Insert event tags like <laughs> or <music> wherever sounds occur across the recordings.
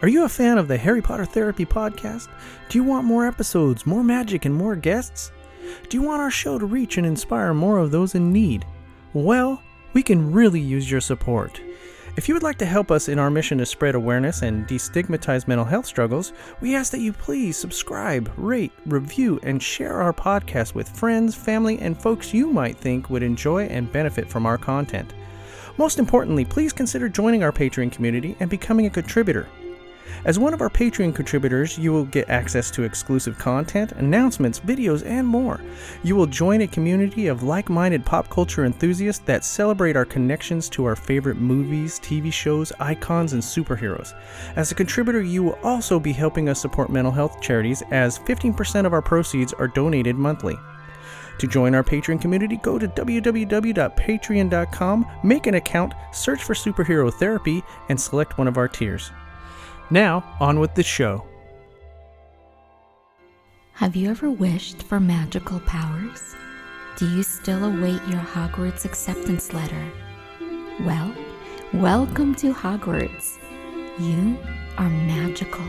Are you a fan of the Harry Potter Therapy podcast? Do you want more episodes, more magic, and more guests? Do you want our show to reach and inspire more of those in need? Well, we can really use your support. If you would like to help us in our mission to spread awareness and destigmatize mental health struggles, we ask that you please subscribe, rate, review, and share our podcast with friends, family, and folks you might think would enjoy and benefit from our content. Most importantly, please consider joining our Patreon community and becoming a contributor. As one of our Patreon contributors, you will get access to exclusive content, announcements, videos, and more. You will join a community of like minded pop culture enthusiasts that celebrate our connections to our favorite movies, TV shows, icons, and superheroes. As a contributor, you will also be helping us support mental health charities, as 15% of our proceeds are donated monthly. To join our Patreon community, go to www.patreon.com, make an account, search for Superhero Therapy, and select one of our tiers. Now, on with the show. Have you ever wished for magical powers? Do you still await your Hogwarts acceptance letter? Well, welcome to Hogwarts. You are magical,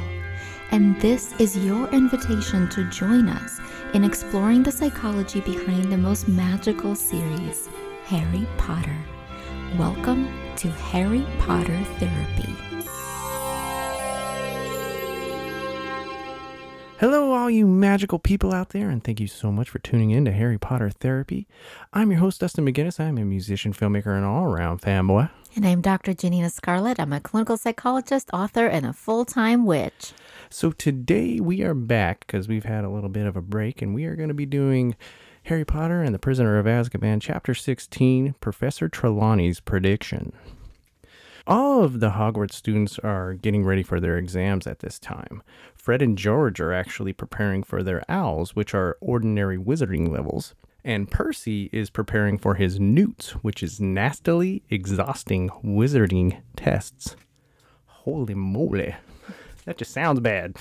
and this is your invitation to join us in exploring the psychology behind the most magical series, Harry Potter. Welcome to Harry Potter Therapy. Hello, all you magical people out there, and thank you so much for tuning in to Harry Potter Therapy. I'm your host, Dustin McGinnis. I'm a musician, filmmaker, and all around fanboy. And I'm Dr. Janina Scarlet. I'm a clinical psychologist, author, and a full time witch. So today we are back because we've had a little bit of a break, and we are going to be doing Harry Potter and the Prisoner of Azkaban, Chapter 16 Professor Trelawney's Prediction. All of the Hogwarts students are getting ready for their exams at this time. Fred and George are actually preparing for their owls, which are ordinary wizarding levels. And Percy is preparing for his newts, which is nastily exhausting wizarding tests. Holy moly. That just sounds bad.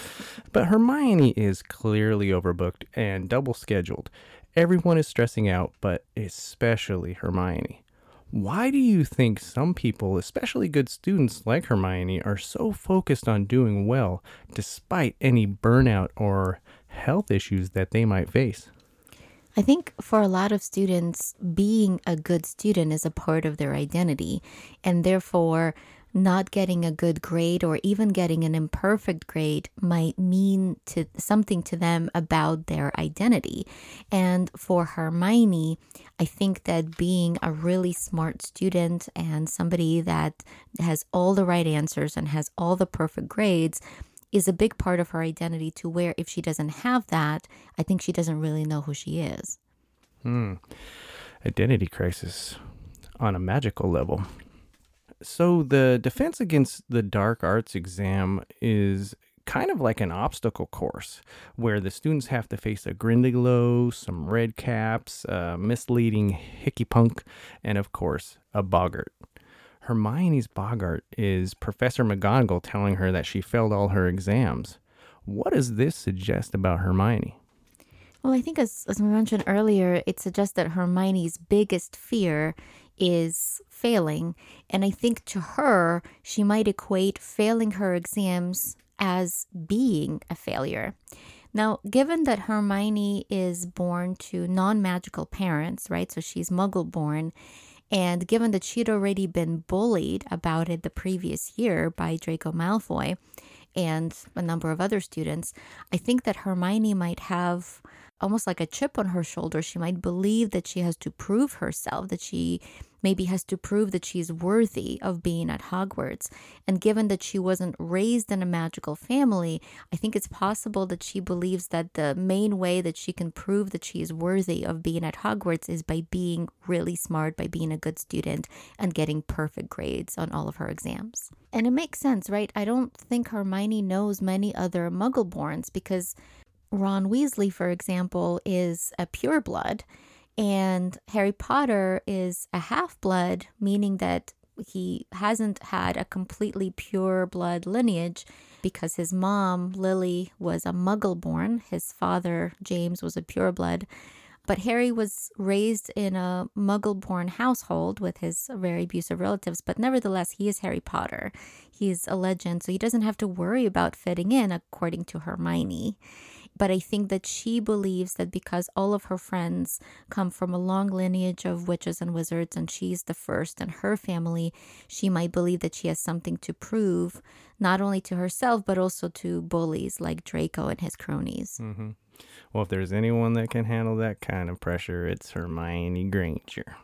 But Hermione is clearly overbooked and double scheduled. Everyone is stressing out, but especially Hermione. Why do you think some people, especially good students like Hermione, are so focused on doing well despite any burnout or health issues that they might face? I think for a lot of students, being a good student is a part of their identity, and therefore, not getting a good grade or even getting an imperfect grade might mean to something to them about their identity. And for Hermione, I think that being a really smart student and somebody that has all the right answers and has all the perfect grades is a big part of her identity to where if she doesn't have that, I think she doesn't really know who she is. Hmm. Identity crisis on a magical level. So the defense against the dark arts exam is kind of like an obstacle course where the students have to face a Grindylow, some red caps, a misleading hinkypunk, and of course, a boggart. Hermione's boggart is Professor McGonagall telling her that she failed all her exams. What does this suggest about Hermione? Well, I think as, as we mentioned earlier, it suggests that Hermione's biggest fear is failing. And I think to her, she might equate failing her exams as being a failure. Now, given that Hermione is born to non magical parents, right? So she's muggle born. And given that she'd already been bullied about it the previous year by Draco Malfoy and a number of other students, I think that Hermione might have almost like a chip on her shoulder. She might believe that she has to prove herself, that she maybe has to prove that she's worthy of being at Hogwarts. And given that she wasn't raised in a magical family, I think it's possible that she believes that the main way that she can prove that she is worthy of being at Hogwarts is by being really smart, by being a good student, and getting perfect grades on all of her exams. And it makes sense, right? I don't think Hermione knows many other Muggleborns because Ron Weasley, for example, is a pureblood, and Harry Potter is a half blood, meaning that he hasn't had a completely pure blood lineage because his mom, Lily, was a muggle born. His father, James, was a pureblood. But Harry was raised in a muggle born household with his very abusive relatives, but nevertheless, he is Harry Potter. He's a legend, so he doesn't have to worry about fitting in, according to Hermione. But I think that she believes that because all of her friends come from a long lineage of witches and wizards, and she's the first in her family, she might believe that she has something to prove, not only to herself, but also to bullies like Draco and his cronies. Mm-hmm. Well, if there's anyone that can handle that kind of pressure, it's Hermione Granger.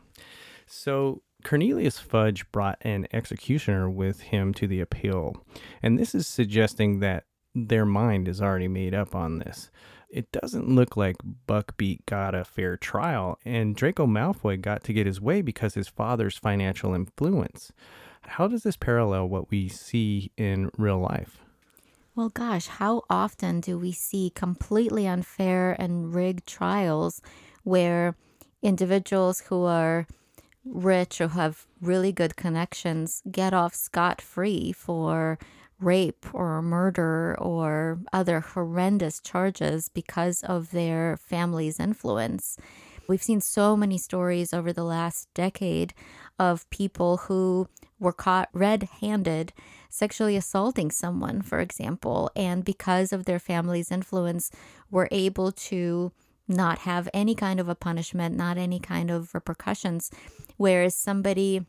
So, Cornelius Fudge brought an executioner with him to the appeal, and this is suggesting that their mind is already made up on this. It doesn't look like Buckbeak got a fair trial, and Draco Malfoy got to get his way because his father's financial influence. How does this parallel what we see in real life? Well, gosh, how often do we see completely unfair and rigged trials where individuals who are rich or have really good connections get off scot free for rape or murder or other horrendous charges because of their family's influence. We've seen so many stories over the last decade of people who were caught red handed sexually assaulting someone, for example, and because of their family's influence, were able to not have any kind of a punishment, not any kind of repercussions. Whereas somebody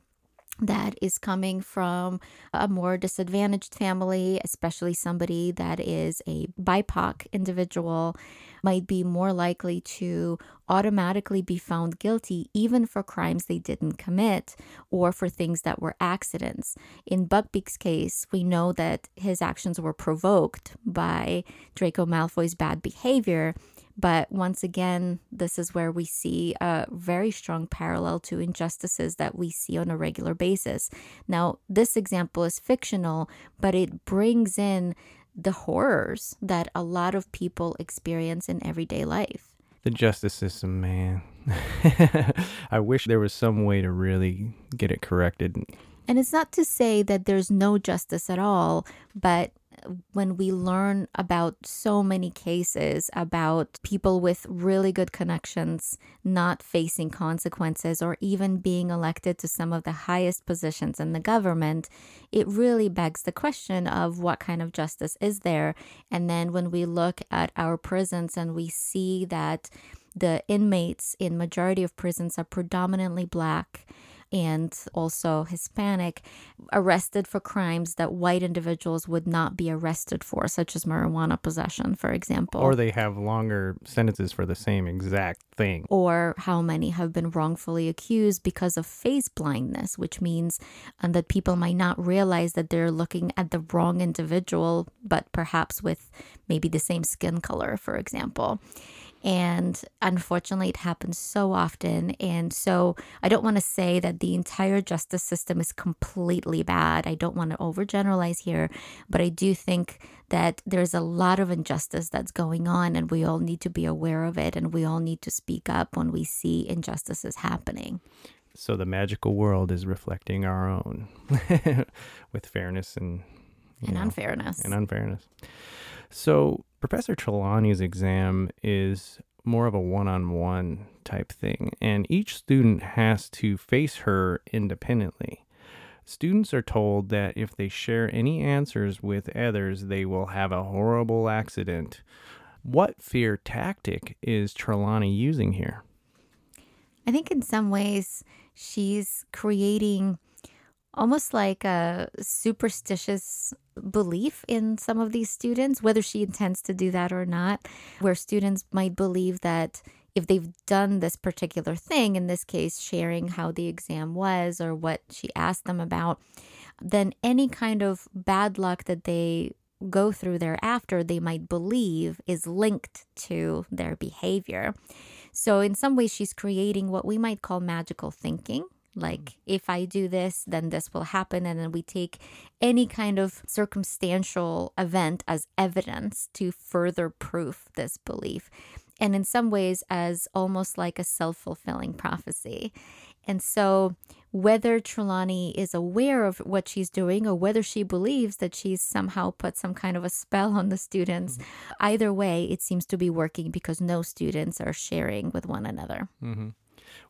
that is coming from a more disadvantaged family, especially somebody that is a BIPOC individual, might be more likely to automatically be found guilty even for crimes they didn't commit or for things that were accidents. In Buckbeak's case, we know that his actions were provoked by Draco Malfoy's bad behavior but once again, this is where we see a very strong parallel to injustices that we see on a regular basis. Now, this example is fictional, but it brings in the horrors that a lot of people experience in everyday life. The justice system, man. <laughs> I wish there was some way to really get it corrected. And it's not to say that there's no justice at all, but when we learn about so many cases about people with really good connections not facing consequences or even being elected to some of the highest positions in the government, it really begs the question of what kind of justice is there. And then when we look at our prisons and we see that the inmates in majority of prisons are predominantly black and also Hispanic arrested for crimes that white individuals would not be arrested for, such as marijuana possession, for example. Or they have longer sentences for the same exact thing. Or how many have been wrongfully accused because of face blindness, which means um, that people might not realize that they're looking at the wrong individual, but perhaps with maybe the same skin color, for example. And unfortunately, it happens so often. And so I don't want to say that the entire justice system is completely bad. I don't want to overgeneralize here, but I do think that there's a lot of injustice that's going on, and we all need to be aware of it, and we all need to speak up when we see injustices happening. So the magical world is reflecting our own <laughs> with fairness and and know, unfairness. And unfairness. So Professor Trelawney's exam is more of a one on one type thing, and each student has to face her independently. Students are told that if they share any answers with others, they will have a horrible accident. What fear tactic is Trelawney using here? I think in some ways she's creating almost like a superstitious belief in some of these students, whether she intends to do that or not, where students might believe that if they've done this particular thing, in this case, sharing how the exam was or what she asked them about, then any kind of bad luck that they go through thereafter, they might believe is linked to their behavior. So, in some ways, she's creating what we might call magical thinking like, if I do this, then this will happen. And then we take any kind of circumstantial event as evidence to further proof this belief. And in some ways, as almost like a self fulfilling prophecy. And so, whether Trelawney is aware of what she's doing or whether she believes that she's somehow put some kind of a spell on the students, either way, it seems to be working because no students are sharing with one another. Mm-hmm.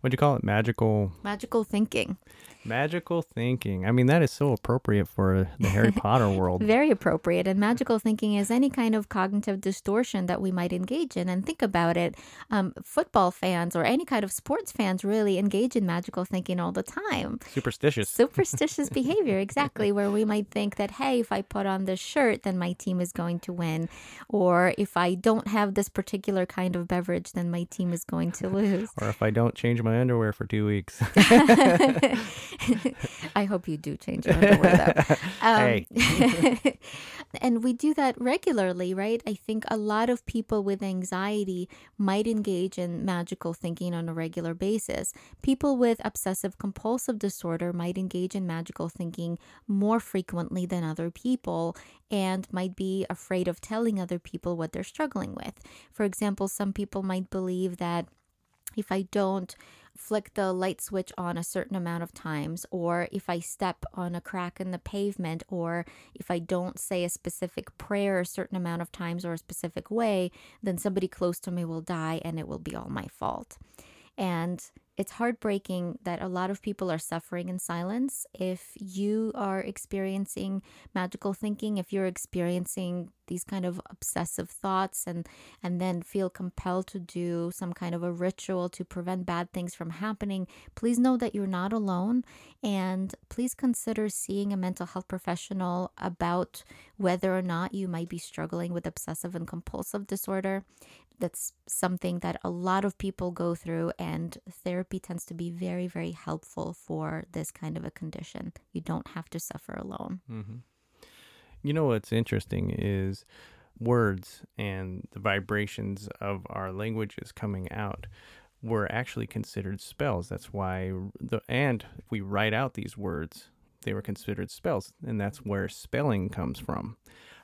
What'd you call it? Magical. Magical thinking. Magical thinking. I mean, that is so appropriate for the Harry <laughs> Potter world. Very appropriate. And magical thinking is any kind of cognitive distortion that we might engage in. And think about it um, football fans or any kind of sports fans really engage in magical thinking all the time. Superstitious. Superstitious <laughs> behavior, exactly, where we might think that, hey, if I put on this shirt, then my team is going to win. Or if I don't have this particular kind of beverage, then my team is going to <laughs> lose. or if I don't change my underwear for two weeks. <laughs> I hope you do change your underwear though. <laughs> Um, Hey. <laughs> and we do that regularly, right? I think a lot of people with anxiety might engage in magical thinking on a regular basis. People with obsessive compulsive disorder might engage in magical thinking more frequently than other people and might be afraid of telling other people what they're struggling with. For example, some people might believe that if I don't flick the light switch on a certain amount of times, or if I step on a crack in the pavement, or if I don't say a specific prayer a certain amount of times or a specific way, then somebody close to me will die and it will be all my fault. And it's heartbreaking that a lot of people are suffering in silence. If you are experiencing magical thinking, if you're experiencing these kind of obsessive thoughts and and then feel compelled to do some kind of a ritual to prevent bad things from happening, please know that you're not alone and please consider seeing a mental health professional about whether or not you might be struggling with obsessive and compulsive disorder that's something that a lot of people go through and therapy tends to be very very helpful for this kind of a condition you don't have to suffer alone hmm You know what's interesting is words and the vibrations of our languages coming out were actually considered spells. That's why the and if we write out these words, they were considered spells, and that's where spelling comes from.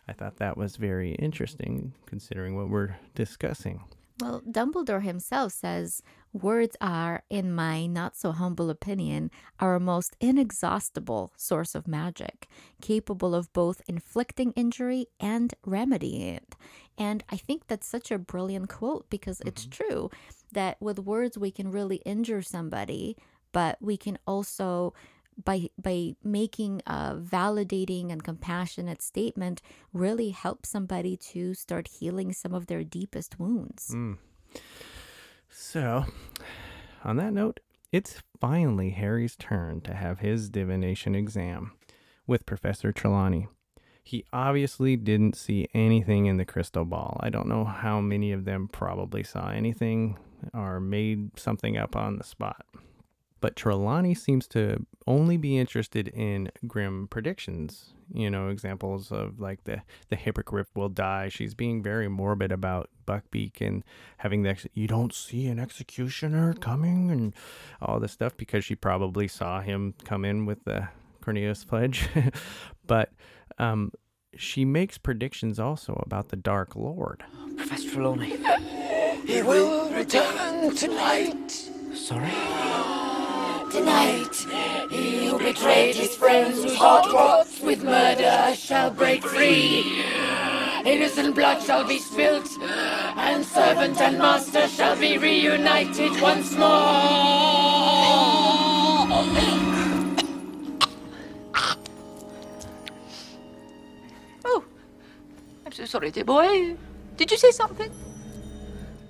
I thought that was very interesting considering what we're discussing. well dumbledore himself says words are in my not so humble opinion our most inexhaustible source of magic capable of both inflicting injury and remedying it and i think that's such a brilliant quote because it's mm-hmm. true that with words we can really injure somebody but we can also by by making a validating and compassionate statement really help somebody to start healing some of their deepest wounds. Mm. So, on that note, it's finally Harry's turn to have his divination exam with Professor Trelawney. He obviously didn't see anything in the crystal ball. I don't know how many of them probably saw anything or made something up on the spot. But Trelawney seems to only be interested in grim predictions. You know, examples of like the the hippogriff will die. She's being very morbid about Buckbeak and having the ex- you don't see an executioner coming and all this stuff because she probably saw him come in with the Cornelius pledge. <laughs> but um, she makes predictions also about the Dark Lord. Professor Trelawney. He will return tonight. Sorry? Tonight, he betrayed his friends, whose heart rots with murder, shall break free. Innocent blood shall be spilt, and servant and master shall be reunited once more. Oh, I'm so sorry, dear boy. Did you say something?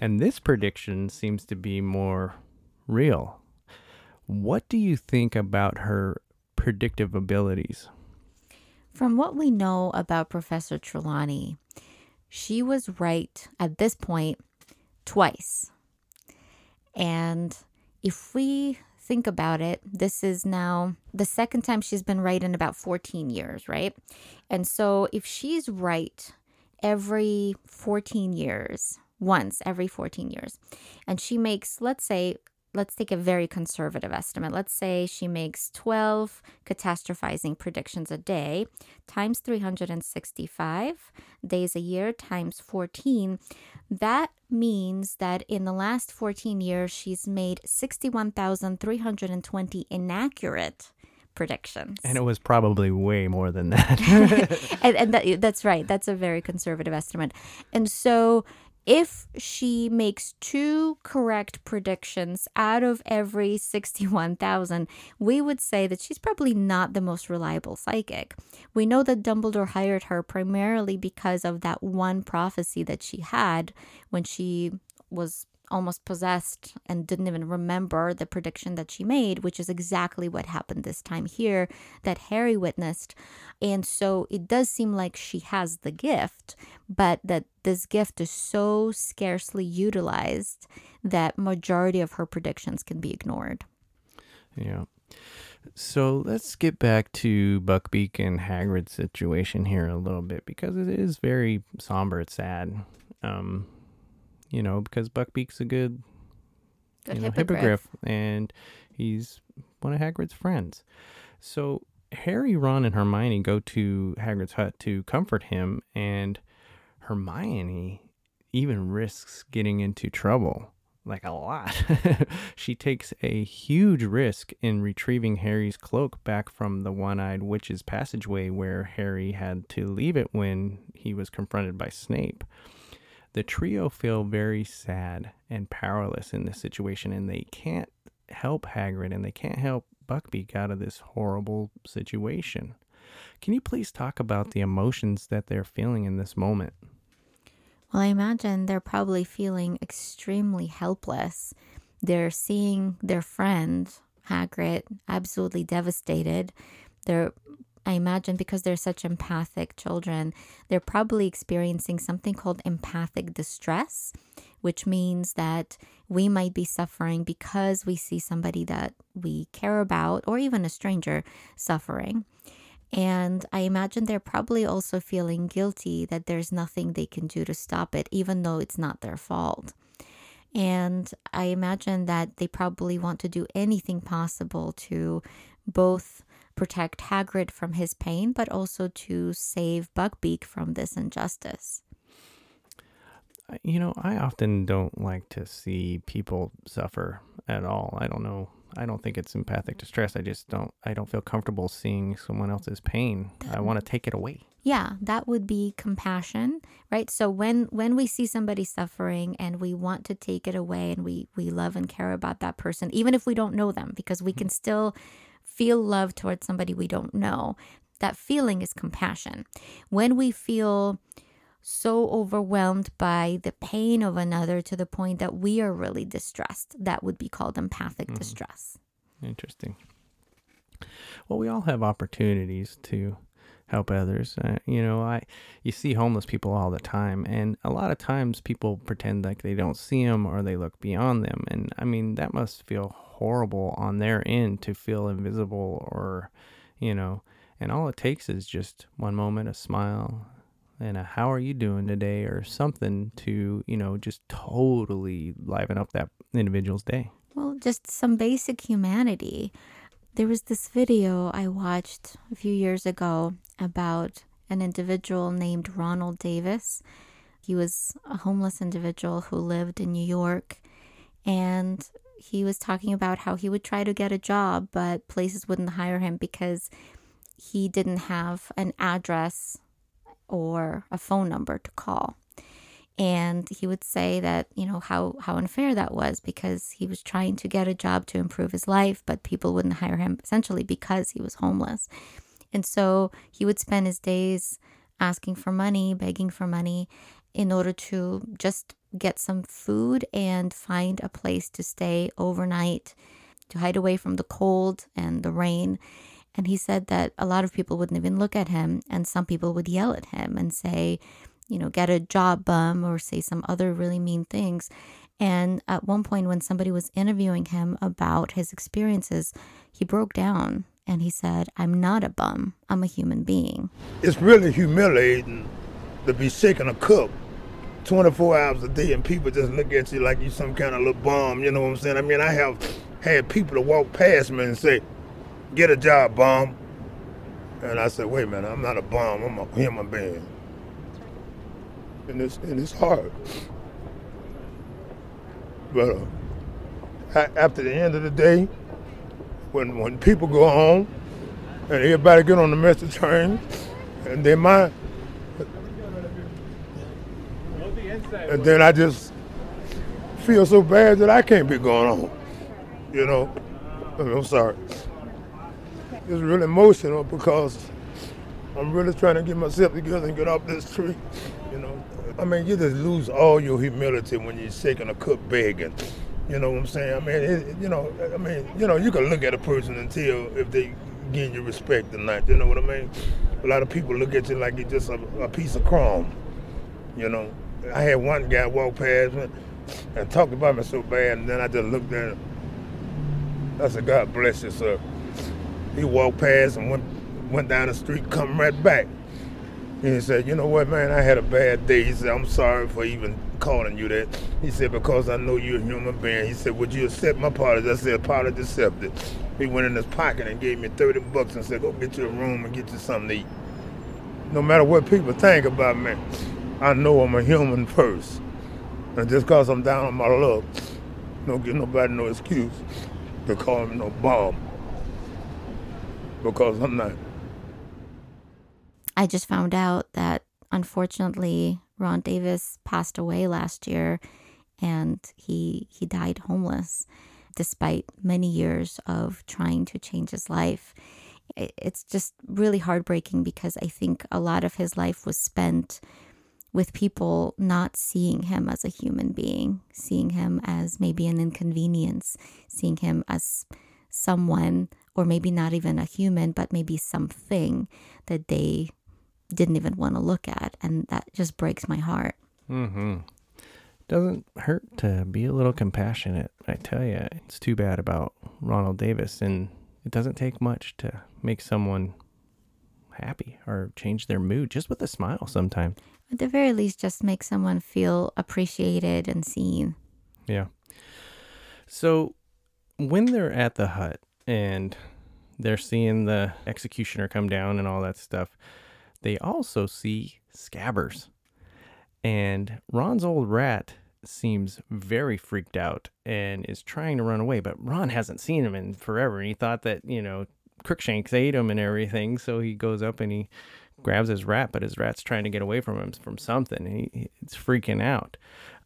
And this prediction seems to be more real. What do you think about her predictive abilities? From what we know about Professor Trelawney, she was right at this point twice. And if we think about it, this is now the second time she's been right in about 14 years, right? And so if she's right every 14 years, once every 14 years, and she makes, let's say, let's take a very conservative estimate. Let's say she makes 12 catastrophizing predictions a day times 365 days a year times 14. That means that in the last 14 years, she's made 61,320 inaccurate predictions. And it was probably way more than that. <laughs> <laughs> and, and that, that's right. That's a very conservative estimate. And so if she makes two correct predictions out of every 61,000, we would say that she's probably not the most reliable psychic. We know that Dumbledore hired her primarily because of that one prophecy that she had when she was almost possessed and didn't even remember the prediction that she made, which is exactly what happened this time here that Harry witnessed. And so it does seem like she has the gift, but that this gift is so scarcely utilized that majority of her predictions can be ignored. Yeah. So let's get back to Buckbeak and Hagrid's situation here a little bit because it is very somber. It's sad. Um, you know, because Buckbeak's a good, Good you know, hippogriff. hippogriff, and he's one of Hagrid's friends. So Harry, Ron, and Hermione go to Hagrid's hut to comfort him, and Hermione even risks getting into trouble, like a lot. <laughs> she takes a huge risk in retrieving Harry's cloak back from the one eyed witch's passageway where Harry had to leave it when he was confronted by Snape. The trio feel very sad and powerless in this situation, and they can't help Hagrid and they can't help Buckbeak out of this horrible situation. Can you please talk about the emotions that they're feeling in this moment? Well, I imagine they're probably feeling extremely helpless. They're seeing their friend, Hagrid, absolutely devastated. They're, I imagine, because they're such empathic children, they're probably experiencing something called empathic distress, which means that we might be suffering because we see somebody that we care about or even a stranger suffering. And I imagine they're probably also feeling guilty that there's nothing they can do to stop it, even though it's not their fault. And I imagine that they probably want to do anything possible to both protect Hagrid from his pain, but also to save Buckbeak from this injustice. You know, I often don't like to see people suffer at all. I don't know. I don't think it's empathic mm. distress. I just don't I don't feel comfortable seeing someone else's pain. I want to take it away. Yeah, that would be compassion, right? So when when we see somebody suffering and we want to take it away and we we love and care about that person even if we don't know them because we mm-hmm. can still feel love towards somebody we don't know. That feeling is compassion. When we feel so overwhelmed by the pain of another to the point that we are really distressed, that would be called empathic distress. Interesting. Well, we all have opportunities to help others. Uh, you know, I you see homeless people all the time, and a lot of times people pretend like they don't see them or they look beyond them. And I mean, that must feel horrible on their end to feel invisible or, you know. And all it takes is just one moment, a smile, and a "How are you doing today?" or something to you know just totally liven up that individual's day. Well, just some basic humanity. There was this video I watched a few years ago about an individual named Ronald Davis. He was a homeless individual who lived in New York and he was talking about how he would try to get a job, but places wouldn't hire him because he didn't have an address or a phone number to call. And he would say that, you know, how, how unfair that was because he was trying to get a job to improve his life, but people wouldn't hire him essentially because he was homeless. And so he would spend his days asking for money, begging for money in order to just get some food and find a place to stay overnight, to hide away from the cold and the rain. And he said that a lot of people wouldn't even look at him, and some people would yell at him and say, you know, get a job, bum, or say some other really mean things. And at one point, when somebody was interviewing him about his experiences, he broke down and he said, I'm not a bum, I'm a human being. It's really humiliating to be sick in a cup 24 hours a day and people just look at you like you some kind of little bum, you know what I'm saying? I mean, I have had people to walk past me and say, get a job, bum. And I said, wait a minute, I'm not a bum, I'm a human being. And it's, and it's hard. But uh, after the end of the day, when, when people go home and everybody get on the message train, and then my and then I just feel so bad that I can't be going on. You know, I'm sorry. It's really emotional because I'm really trying to get myself together and get off this tree. You know, I mean, you just lose all your humility when you're shaking a cup begging. You know what I'm saying? I mean, it, you know, I mean, you know, you can look at a person and tell if they give you respect or not. You know what I mean? A lot of people look at you like you're just a, a piece of crumb. You know, I had one guy walk past me and talked about me so bad, and then I just looked at him. I said, God bless you, sir. He walked past and went went down the street, come right back. And he said, you know what, man, I had a bad day. He said, I'm sorry for even calling you that. He said, because I know you're a human being. He said, would you accept my apology? I said, apology accepted. He went in his pocket and gave me 30 bucks and said, go get you a room and get you something to eat. No matter what people think about me, I know I'm a human first. And just because I'm down on my luck, don't give nobody no excuse to call me no bomb. Because I'm not. I just found out that unfortunately Ron Davis passed away last year and he he died homeless despite many years of trying to change his life. It's just really heartbreaking because I think a lot of his life was spent with people not seeing him as a human being, seeing him as maybe an inconvenience, seeing him as someone, or maybe not even a human, but maybe something that they didn't even want to look at. And that just breaks my heart. Mm-hmm. Doesn't hurt to be a little compassionate. I tell you, it's too bad about Ronald Davis. And it doesn't take much to make someone happy or change their mood just with a smile sometimes at the very least, just make someone feel appreciated and seen. Yeah. So when they're at the hut and they're seeing the executioner come down and all that stuff, they also see scabbers. And Ron's old rat seems very freaked out and is trying to run away, but Ron hasn't seen him in forever. And he thought that, you know, Crookshanks ate him and everything. So he goes up and he grabs his rat, but his rat's trying to get away from him from something. He, it's freaking out.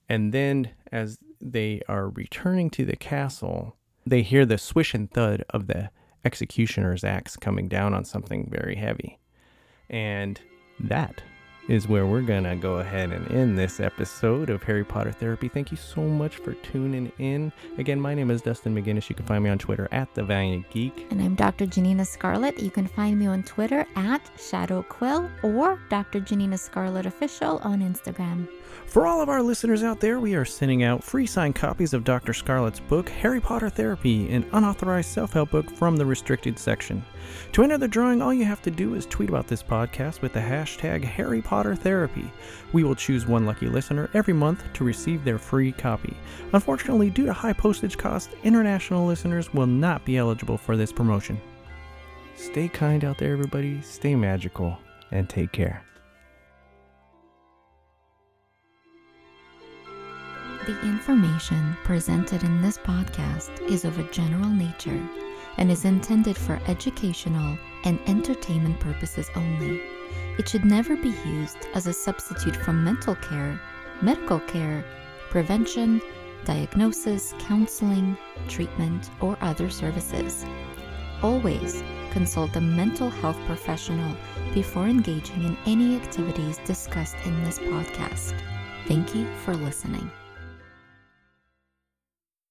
And then as they are returning to the castle, they hear the swish and thud of the executioner's axe coming down on something very heavy. And that is where we're going to go ahead and end this episode of Harry Potter Therapy. Thank you so much for tuning in. Again, my name is Dustin McGinnis. You can find me on Twitter at The Valiant Geek. And I'm Dr. Janina Scarlet. You can find me on Twitter at Shadow Quill or Dr. Janina Scarlet Official on Instagram. For all of our listeners out there, we are sending out free signed copies of Dr. Scarlet's book, Harry Potter Therapy, an unauthorized self help book from the restricted section. To enter the drawing, all you have to do is tweet about this podcast with the hashtag Harry Potter Therapy. We will choose one lucky listener every month to receive their free copy. Unfortunately, due to high postage costs, international listeners will not be eligible for this promotion. Stay kind out there, everybody, stay magical, and take care. The information presented in this podcast is of a general nature and is intended for educational and entertainment purposes only. It should never be used as a substitute for mental care, medical care, prevention, diagnosis, counseling, treatment, or other services. Always consult a mental health professional before engaging in any activities discussed in this podcast. Thank you for listening.